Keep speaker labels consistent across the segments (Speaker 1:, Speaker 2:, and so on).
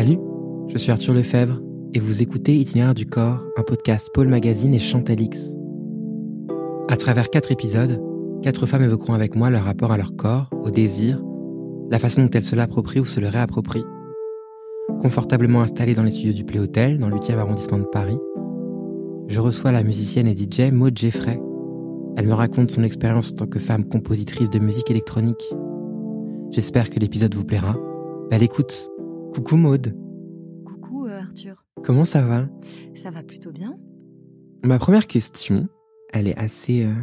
Speaker 1: Salut, je suis Arthur Lefebvre et vous écoutez Itinéraire du corps, un podcast Paul Magazine et Chantalix. À travers quatre épisodes, quatre femmes évoqueront avec moi leur rapport à leur corps, au désir, la façon dont elles se l'approprient ou se le réapproprient. Confortablement installée dans les studios du Play Hotel, dans le 8e arrondissement de Paris, je reçois la musicienne et DJ Maud Jeffrey. Elle me raconte son expérience en tant que femme compositrice de musique électronique. J'espère que l'épisode vous plaira. Belle écoute. Coucou Maude.
Speaker 2: Coucou euh, Arthur.
Speaker 1: Comment ça va?
Speaker 2: Ça va plutôt bien.
Speaker 1: Ma première question, elle est assez euh,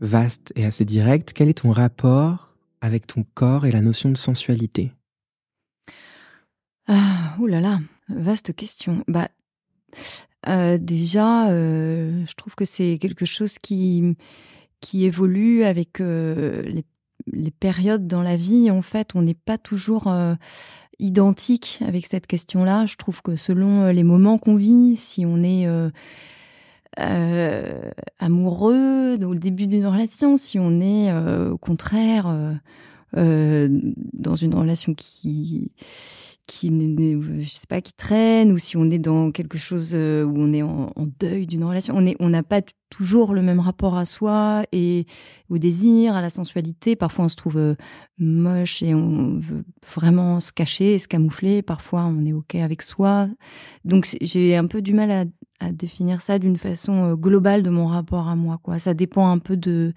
Speaker 1: vaste et assez directe. Quel est ton rapport avec ton corps et la notion de sensualité?
Speaker 2: Ah, Ouh là là, vaste question. Bah, euh, déjà, je trouve que c'est quelque chose qui, qui évolue avec les, les, périodes dans la vie. En fait, on n'est pas toujours identique avec cette question-là. Je trouve que selon euh, les moments qu'on vit, si on est euh, euh, amoureux au début d'une relation, si on est au contraire dans une relation qui qui je sais pas qui traîne ou si on est dans quelque chose euh, où on est en, deuil d'une relation. On est on n'a pas toujours le même rapport à soi et au désir à la sensualité. Parfois on se trouve euh, moche et on veut vraiment se cacher se camoufler. Parfois on est ok avec soi. Donc j'ai un peu du mal à, à définir ça d'une façon euh, globale de mon rapport à moi quoi. Ça dépend un peu de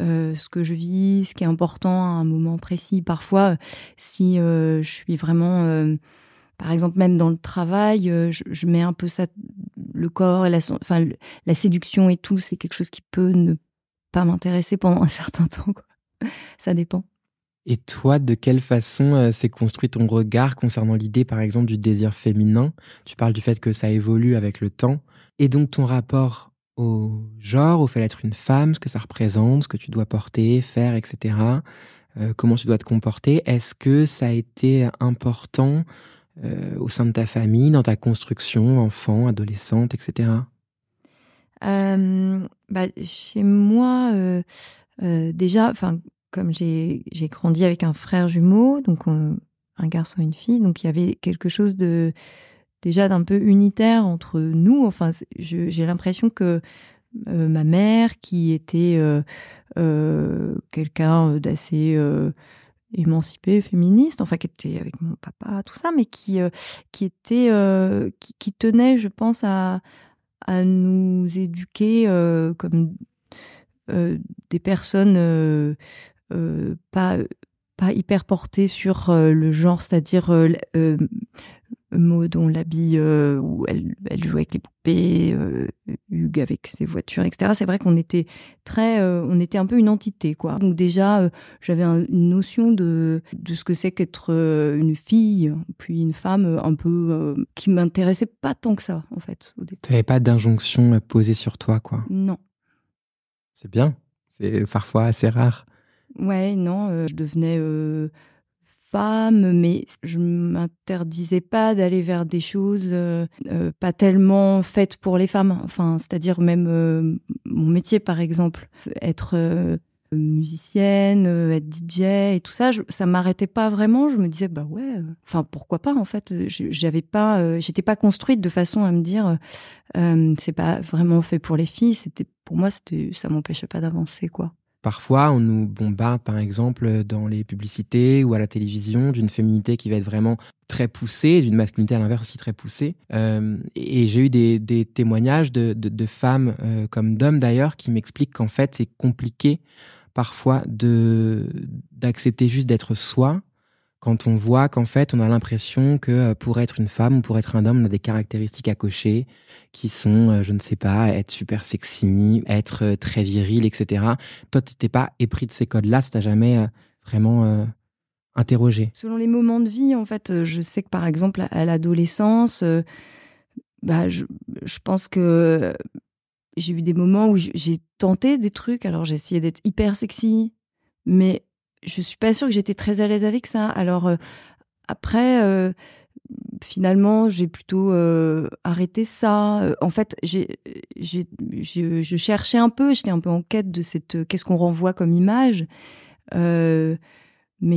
Speaker 2: euh, ce que je vis, ce qui est important à un moment précis. Parfois, si euh, je suis vraiment, euh, par exemple, même dans le travail, je, mets un peu ça, le corps, la, enfin, la séduction et tout, c'est quelque chose qui peut ne pas m'intéresser pendant un certain temps. Ça dépend.
Speaker 1: Et toi, de quelle façon s'est construit ton regard concernant l'idée, par exemple, du désir féminin? Tu parles du fait que ça évolue avec le temps. Et donc, ton rapport au genre, au fait d'être une femme, ce que ça représente, ce que tu dois porter, faire, etc. Euh, comment tu dois te comporter. Est-ce que ça a été important euh, au sein de ta famille, dans ta construction, enfant, adolescente, etc.
Speaker 2: Euh, bah, chez moi, déjà, comme j'ai grandi avec un frère jumeau, donc un garçon et une fille, donc il y avait quelque chose de déjà d'un peu unitaire entre nous. Enfin, j'ai l'impression que euh, ma mère, qui était euh, euh, quelqu'un d'assez émancipé, féministe, enfin qui était avec mon papa, tout ça, mais qui qui était qui, tenait, je pense, à à nous éduquer comme des personnes pas pas hyper portées sur le genre, c'est-à-dire Maud, on l'habille, euh, où elle, elle jouait avec les poupées, euh, Hugues avec ses voitures, etc. C'est vrai qu'on était très, euh, on était un peu une entité, quoi. Donc déjà, j'avais une notion de, de ce que c'est qu'être une fille, puis une femme, un peu qui m'intéressait pas tant que ça, en fait.
Speaker 1: Tu n'avais pas d'injonction posée sur toi, quoi.
Speaker 2: Non.
Speaker 1: C'est bien. C'est parfois assez rare.
Speaker 2: Ouais, non, je devenais femme, mais je m'interdisais pas d'aller vers des choses euh, euh, pas tellement faites pour les femmes. Enfin, c'est-à-dire même euh, mon métier, par exemple, être musicienne, être DJ et tout ça, je, ça m'arrêtait pas vraiment. Je me disais bah ouais, enfin pourquoi pas en fait. J'avais pas, j'étais pas construite de façon à me dire c'est pas vraiment fait pour les filles. C'était pour moi, c'était ça m'empêchait pas d'avancer quoi.
Speaker 1: Parfois, on nous bombarde, par exemple, dans les publicités ou à la télévision, d'une féminité qui va être vraiment très poussée, d'une masculinité à l'inverse aussi très poussée. Euh, et j'ai eu des, témoignages de, femmes euh, comme d'hommes d'ailleurs qui m'expliquent qu'en fait, c'est compliqué parfois d'accepter juste d'être soi quand on voit qu'en fait, on a l'impression que euh, pour être une femme ou pour être un homme, on a des caractéristiques à cocher qui sont, euh, je ne sais pas, être super sexy, être euh, très viril, etc. Toi, tu n'étais pas épris de ces codes-là, ça t'a jamais vraiment interrogé?
Speaker 2: Selon les moments de vie, en fait, je sais que par exemple, à l'adolescence, bah, je, je pense que j'ai eu des moments où j'ai tenté des trucs. Alors, j'ai essayé d'être hyper sexy, mais je suis pas sûre que j'étais très à l'aise avec ça. Alors euh, après, euh, finalement, j'ai plutôt euh, arrêté ça. En fait, j'ai, je cherchais un peu, j'étais un peu en quête de cette, qu'est-ce qu'on renvoie comme image. mais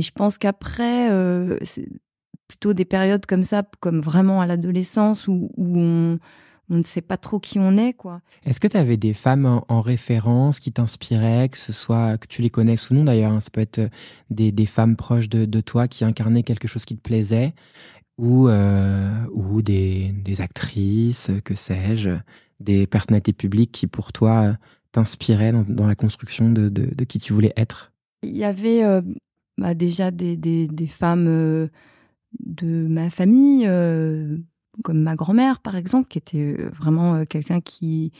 Speaker 2: je pense qu'après, plutôt des périodes comme ça, comme vraiment à l'adolescence où, où on, on ne sait pas trop qui on est, quoi.
Speaker 1: Est-ce que tu avais des femmes en, référence qui t'inspiraient, que ce soit que tu les connaisses ou non d'ailleurs, hein, ça peut être des, des femmes proches de, de, toi qui incarnaient quelque chose qui te plaisait, ou, euh, ou des, des actrices, que sais-je, des personnalités publiques qui pour toi t'inspiraient dans, dans, la construction de, de, de, qui tu voulais être?
Speaker 2: Il y avait euh, bah déjà des, femmes euh, de ma famille, euh, comme ma grand-mère par exemple, qui était euh, vraiment quelqu'un qui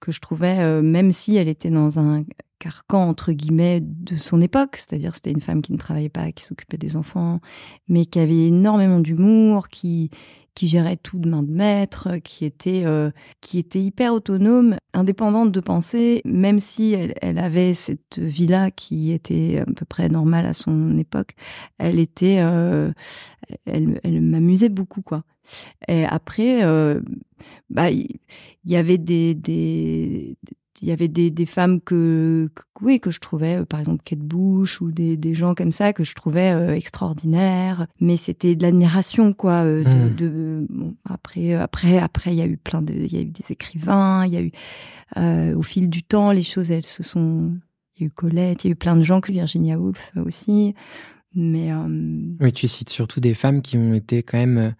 Speaker 2: que je trouvais, même si elle était dans un carcan entre guillemets de son époque, c'est-à-dire c'était une femme qui ne travaillait pas, qui s'occupait des enfants, mais qui avait énormément d'humour, qui qui gérait tout de main de maître, qui était euh, qui était hyper autonome, indépendante de pensée, même si elle, avait cette vie-là qui était à peu près normale à son époque. Elle était, euh, elle, elle m'amusait beaucoup quoi. Et après, euh, bah il y, avait des, des il y avait des, des femmes que, oui que je trouvais euh, par exemple Kate Bush ou des, des gens comme ça que je trouvais euh, extraordinaires. Mais c'était de l'admiration quoi euh, de, mmh. de bon, après après après il y a eu plein de il y a eu des écrivains il y a eu au fil du temps les choses elles se sont il y a eu Colette il y a eu plein de gens que Virginia Woolf aussi. Mais
Speaker 1: oui tu cites surtout des femmes qui ont été quand même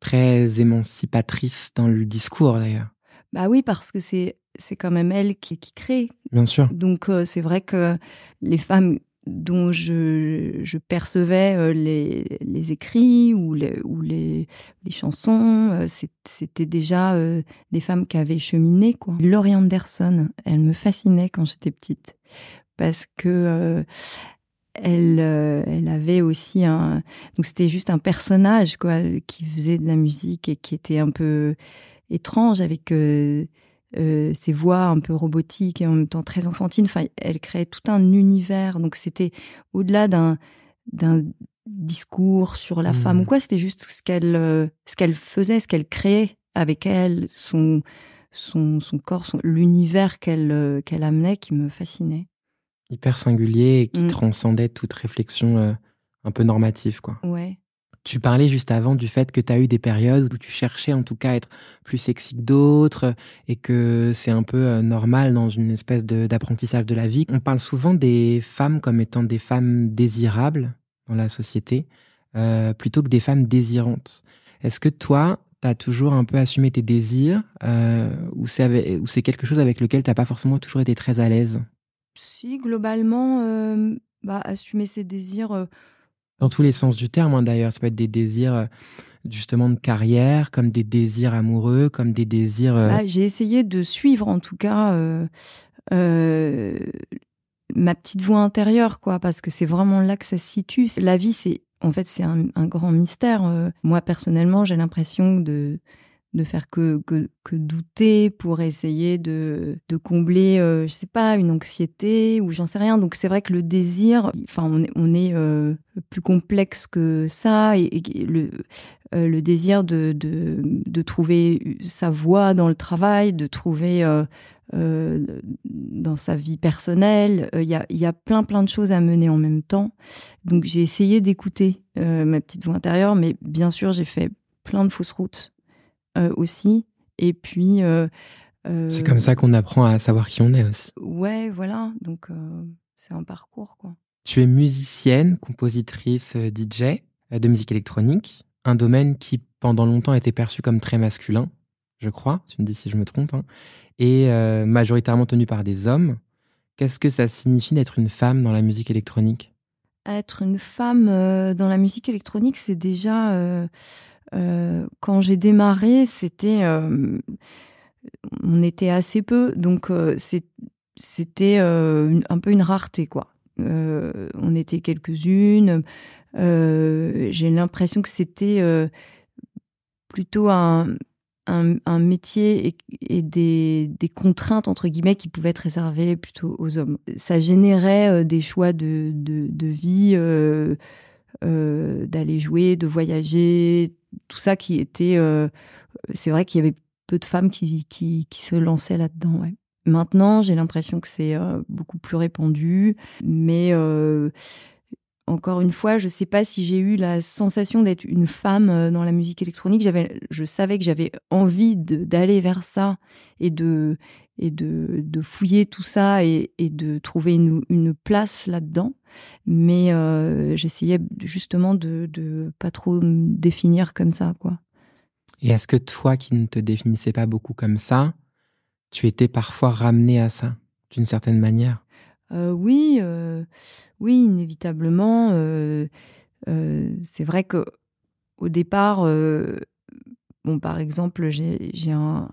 Speaker 1: très émancipatrices dans le discours d'ailleurs.
Speaker 2: Bah oui parce que c'est c'est quand même elle qui, qui crée.
Speaker 1: Bien sûr.
Speaker 2: Donc euh, c'est vrai que les femmes dont je, je percevais euh, les, les, écrits ou les, ou les, les chansons, euh, c'était déjà des femmes qui avaient cheminé. Quoi. Laurie Anderson, elle me fascinait quand j'étais petite parce que elle, elle avait aussi un... Donc c'était juste un personnage quoi, qui faisait de la musique et qui était un peu étrange avec euh, ses voix un peu robotiques et en même temps très enfantines. Enfin, elle créait tout un univers. Donc c'était au-delà d'un d'un discours sur la femme ou mmh. quoi. C'était juste ce qu'elle euh, ce qu'elle faisait, ce qu'elle créait avec elle, son son, son corps, l'univers qu'elle euh, qu'elle amenait qui me fascinait.
Speaker 1: Hyper singulier et qui mmh. transcendait toute réflexion un peu normative, quoi.
Speaker 2: Ouais.
Speaker 1: Tu parlais juste avant du fait que tu as eu des périodes où tu cherchais en tout cas à être plus sexy que d'autres et que c'est un peu euh, normal dans une espèce d'apprentissage de, la vie. On parle souvent des femmes comme étant des femmes désirables dans la société euh, plutôt que des femmes désirantes. Est-ce que toi, tu as toujours un peu assumé tes désirs euh, ou c'est quelque chose avec lequel tu pas forcément toujours été très à l'aise?
Speaker 2: Si, globalement, bah, assumer ses désirs
Speaker 1: dans tous les sens du terme hein, d'ailleurs. Ça peut être des désirs euh, justement de carrière, comme des désirs amoureux, comme des désirs. Euh,
Speaker 2: bah, j'ai essayé de suivre en tout cas euh, ma petite voix intérieure, quoi, parce que c'est vraiment là que ça se situe. La vie, c'est en fait c'est un, grand mystère. moi personnellement, j'ai l'impression de de faire que, que, que, douter pour essayer de, de combler, euh, je sais pas, une anxiété ou j'en sais rien. Donc c'est vrai que le désir, enfin, on est, euh, plus complexe que ça et, le, euh, le désir de, de, de, trouver sa voie dans le travail, de trouver euh, dans sa vie personnelle. Il y, a, y a plein plein de choses à mener en même temps. Donc j'ai essayé d'écouter ma petite voix intérieure, mais bien sûr j'ai fait plein de fausses routes aussi. Et puis. Euh,
Speaker 1: euh, c'est comme ça qu'on apprend à savoir qui on est aussi.
Speaker 2: Ouais, voilà. Donc, c'est un parcours, quoi.
Speaker 1: Tu es musicienne, compositrice, DJ de musique électronique, un domaine qui pendant longtemps a été perçu comme très masculin, je crois, tu me dis si je me trompe, hein, et majoritairement tenu par des hommes. Qu'est-ce que ça signifie d'être une femme dans la musique électronique?
Speaker 2: Être une femme dans la musique électronique, c'est déjà euh, quand j'ai démarré, c'était, euh, on était assez peu, donc euh, c'était un peu une rareté, quoi. on était quelques-unes. j'ai l'impression que c'était plutôt un, métier et, des, contraintes, entre guillemets, qui pouvaient être réservées plutôt aux hommes. Ça générait des choix de vie, d'aller jouer, de voyager, tout ça qui était. Euh, c'est vrai qu'il y avait peu de femmes qui, qui, se lançaient là-dedans. Maintenant, j'ai l'impression que c'est euh, beaucoup plus répandu, mais euh, encore une fois, je ne sais pas si j'ai eu la sensation d'être une femme euh, dans la musique électronique. J'avais, je savais que j'avais envie d'aller vers ça et de, et de, de fouiller tout ça et, et de trouver une, une place là-dedans. Mais euh, j'essayais justement de, de pas trop me définir comme ça, quoi.
Speaker 1: Et est-ce que toi, qui ne te définissais pas beaucoup comme ça, tu étais parfois ramené à ça, d'une certaine manière?
Speaker 2: Euh, Oui, euh, oui, inévitablement. C'est vrai que au départ, bon, par exemple, j'ai un,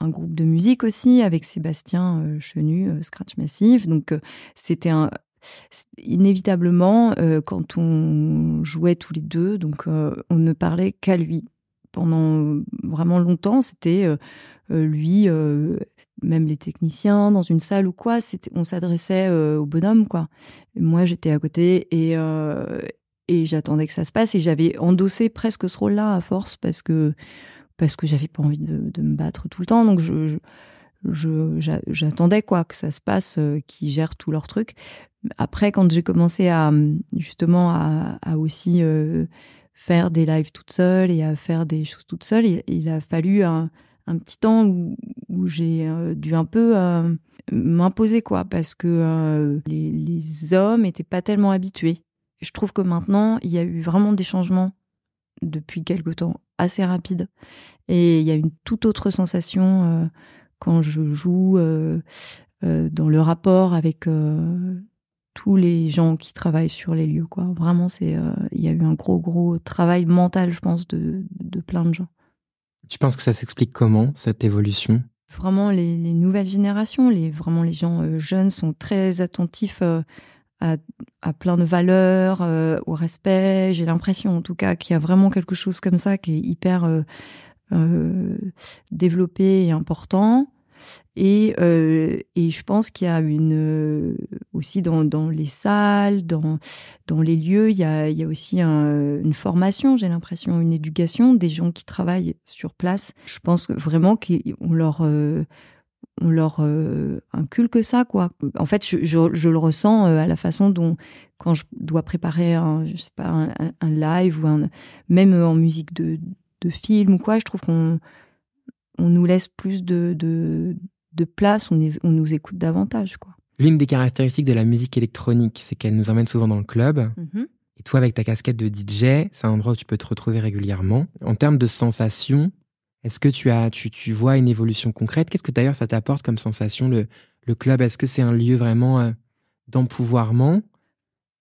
Speaker 2: un, groupe de musique aussi avec Sébastien Chenu, Scratch Massif. Donc, c'était un, inévitablement, quand on jouait tous les deux, donc on ne parlait qu'à lui. Pendant vraiment longtemps, c'était lui, même les techniciens dans une salle ou quoi, on s'adressait au bonhomme, quoi. Moi, j'étais à côté et, et j'attendais que ça se passe et j'avais endossé presque ce rôle-là à force parce que parce que j'avais pas envie de, me battre tout le temps, donc je, j'attendais quoi que ça se passe, qu'ils gèrent tous leurs trucs. Après, quand j'ai commencé à justement à, aussi euh, faire des lives toute seule et à faire des choses toute seule, il, a fallu un, petit temps où, j'ai euh, dû un peu euh, m'imposer quoi, parce que les, hommes n'étaient pas tellement habitués. Je trouve que maintenant, il y a eu vraiment des changements depuis quelque temps assez rapides et il y a une toute autre sensation quand je joue dans le rapport avec tous les gens qui travaillent sur les lieux. Quoi. Vraiment, c'est euh, il y a eu un gros, gros travail mental, je pense, de, de plein de gens.
Speaker 1: Tu penses que ça s'explique comment, cette évolution?
Speaker 2: Vraiment, les, nouvelles générations, les, vraiment les gens euh, jeunes sont très attentifs euh, à, plein de valeurs, au respect. J'ai l'impression, en tout cas, qu'il y a vraiment quelque chose comme ça qui est hyper développé et important. Et, euh, et je pense qu'il y a une euh, aussi dans, dans, les salles, dans, dans les lieux, il y a, il y a aussi une formation, j'ai l'impression, une éducation des gens qui travaillent sur place. Je pense vraiment qu'on leur euh, on leur inculque ça quoi. En fait, je, je, le ressens à la façon dont quand je dois préparer un, je sais pas un, un live ou un même en musique de, de film ou quoi, je trouve qu'on on nous laisse plus de, de, place, on, on, nous écoute davantage. quoi.
Speaker 1: L'une des caractéristiques de la musique électronique, c'est qu'elle nous emmène souvent dans le club. Mm-hmm. Et toi, avec ta casquette de DJ, c'est un endroit où tu peux te retrouver régulièrement. En termes de sensations, est-ce que tu, as, tu, vois une évolution concrète? Qu'est-ce que d'ailleurs ça t'apporte comme sensation, le, club? Est-ce que c'est un lieu vraiment euh, d'empouvoirment?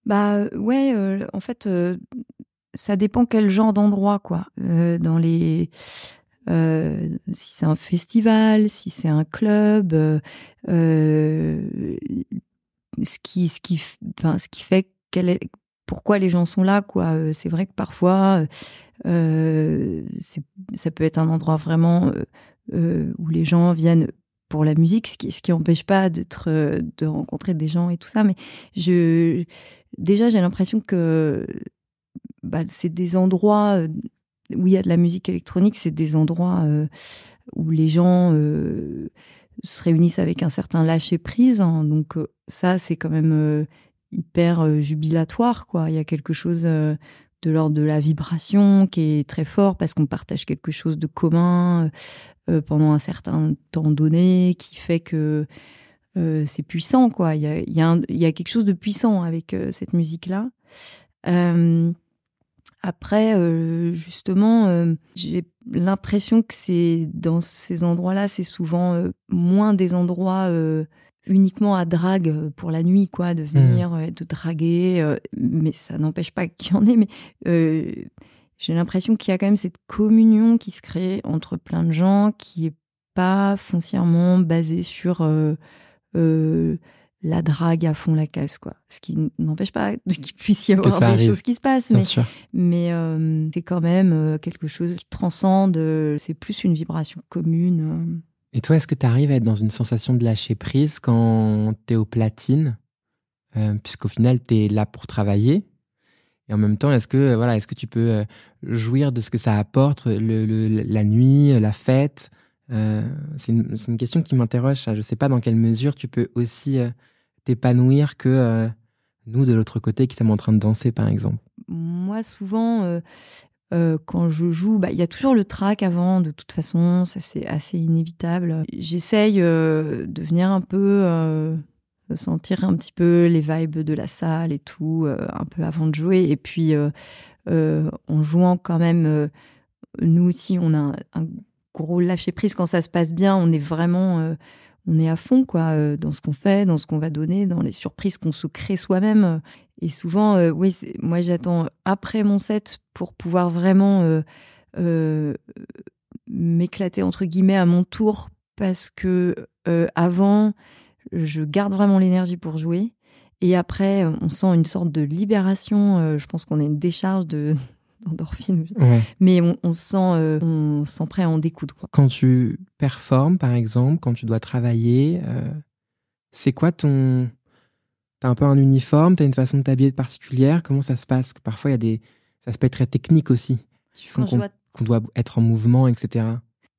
Speaker 2: Bah ouais, euh, en fait, euh, ça dépend quel genre d'endroit, quoi. dans les euh, si c'est un festival, si c'est un club, euh, euh, ce qui, ce qui, enfin, ce qui fait quelle pourquoi les gens sont là, quoi. C'est vrai que parfois, ça peut être un endroit vraiment où les gens viennent pour la musique, ce qui, ce qui empêche pas d'être, de rencontrer des gens et tout ça. Mais déjà, j'ai l'impression que bah, c'est des endroits où il y a de la musique électronique, c'est des endroits euh, où les gens euh, se réunissent avec un certain lâcher prise. Hein. donc euh, ça, c'est quand même hyper jubilatoire, quoi. Il y a quelque chose de l'ordre de la vibration qui est très fort parce qu'on partage quelque chose de commun pendant un certain temps donné, qui fait que c'est puissant, quoi. Il y a, y a, quelque chose de puissant avec cette musique-là. Après, euh, justement, euh, j'ai l'impression que c'est dans ces endroits-là, c'est souvent euh, moins des endroits uniquement à drague pour la nuit, quoi, de mmh. venir, de draguer. mais ça n'empêche pas qu'il y en ait. Mais j'ai l'impression qu'il y a quand même cette communion qui se crée entre plein de gens, qui est pas foncièrement basée sur la drague à fond la caisse, quoi. Ce qui n'empêche pas qu'il puisse y avoir des choses qui se passent, mais, mais euh, c'est quand même euh, quelque chose qui transcende. Euh, c'est plus une vibration commune.
Speaker 1: Et toi, est-ce que tu arrives à être dans une sensation de lâcher prise quand tu es au platine Puisqu'au final, tu es là pour travailler? Et en même temps, est-ce que, voilà, est-ce que tu peux jouir de ce que ça apporte, la nuit, la fête? C'est une, question qui m'interroge. Je ne sais pas dans quelle mesure tu peux aussi t'épanouir que euh, nous de l'autre côté qui sommes en train de danser, par exemple
Speaker 2: Moi, souvent, quand je joue, bah, il y a toujours le track avant, de toute façon, ça c'est assez inévitable. J'essaye de venir un peu sentir un petit peu les vibes de la salle et tout, un peu avant de jouer. Et puis, en jouant quand même, nous aussi, on a un, gros lâcher prise quand ça se passe bien. On est vraiment, on est à fond quoi, dans ce qu'on fait, dans ce qu'on va donner, dans les surprises qu'on se crée soi-même. Et souvent, oui, moi j'attends après mon set pour pouvoir vraiment m'éclater entre guillemets à mon tour parce que avant je garde vraiment l'énergie pour jouer. Et après, on sent une sorte de libération. Euh, je pense qu'on a une décharge de d'endorphine, mais on, on, sent, euh, on sent prêt à en découdre. Quoi.
Speaker 1: Quand tu performes, par exemple, quand tu dois travailler, euh, c'est quoi ton T'as un peu un uniforme, t'as une façon de t'habiller particulière? Comment ça se passe? Parfois, il y a des aspects très techniques aussi qui font qu'on doit être en mouvement, etc.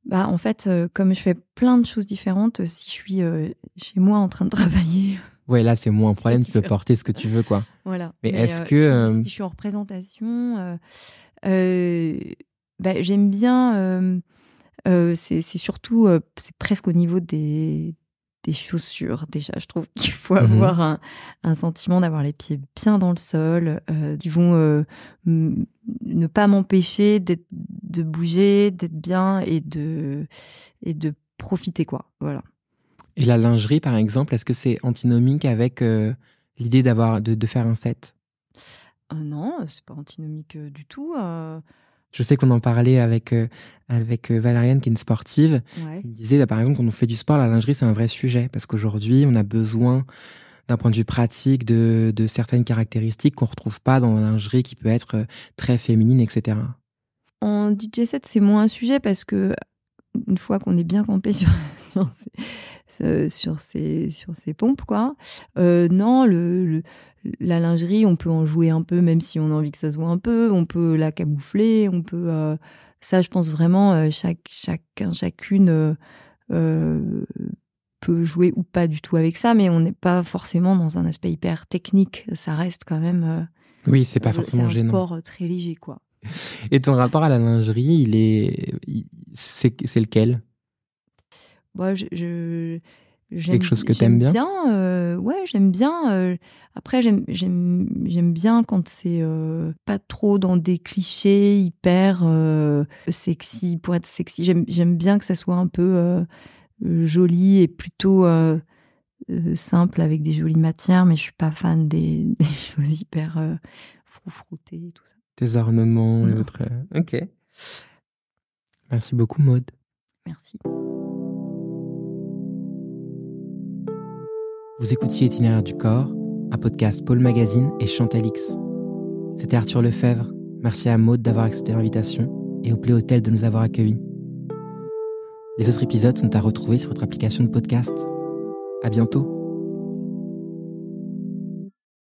Speaker 2: Bah, en fait, euh, comme je fais plein de choses différentes, si je suis euh, chez moi en train de travailler.
Speaker 1: Ouais, là, c'est moins un problème, tu peux porter ce que tu veux, quoi.
Speaker 2: Voilà.
Speaker 1: Mais, est-ce euh, que.
Speaker 2: Si, je suis en représentation, bah, j'aime bien. c'est surtout. c'est presque au niveau des, des chaussures. Déjà, je trouve qu'il faut mhm. avoir un, un sentiment d'avoir les pieds bien dans le sol, euh, qui vont euh, ne pas m'empêcher de bouger, d'être bien et de, et de profiter, quoi. Voilà.
Speaker 1: Et la lingerie, par exemple, est-ce que c'est antinomique avec euh, l'idée d'avoir de, de, faire un set?
Speaker 2: Non, c'est pas antinomique du tout.
Speaker 1: Je sais qu'on en parlait avec, euh, avec euh, Valériane, qui est une sportive. Elle me disait, bah, par exemple, quand on fait du sport, la lingerie, c'est un vrai sujet. Parce qu'aujourd'hui, on a besoin, d'un point de vue pratique, de, de certaines caractéristiques qu'on retrouve pas dans la lingerie qui peut être euh, très féminine, etc.
Speaker 2: En DJ set, c'est moins un sujet parce que une fois qu'on est bien campé sur, sur, ces, sur, ces, pompes, quoi. non, le, la lingerie, on peut en jouer un peu, même si on a envie que ça se voit un peu. On peut la camoufler, on peut. Euh, ça, je pense vraiment, euh, chaque, chacun, chacune euh, peut jouer ou pas du tout avec ça, mais on n'est pas forcément dans un aspect hyper technique. Ça reste quand même.
Speaker 1: oui, c'est pas forcément
Speaker 2: gênant. Un sport très léger, quoi.
Speaker 1: Et ton rapport à la lingerie, il est, c'est lequel?
Speaker 2: Je
Speaker 1: quelque chose que tu aimes bien,
Speaker 2: bien euh, Ouais, j'aime bien. Euh, après, j'aime bien quand c'est euh, pas trop dans des clichés hyper sexy, pour être sexy. J'aime bien que ça soit un peu joli et plutôt simple avec des jolies matières, mais je suis pas fan des, des choses hyper froufroutées et tout ça.
Speaker 1: Des ornements et autres. Ok. Merci beaucoup, Maude.
Speaker 2: Merci.
Speaker 1: Vous écoutiez Itinéraire du corps, un podcast Paul Magazine et Chantalix. C'était Arthur Lefebvre. Merci à Maude d'avoir accepté l'invitation et au Play Hotel de nous avoir accueillis. Les autres épisodes sont à retrouver sur votre application de podcast. À bientôt.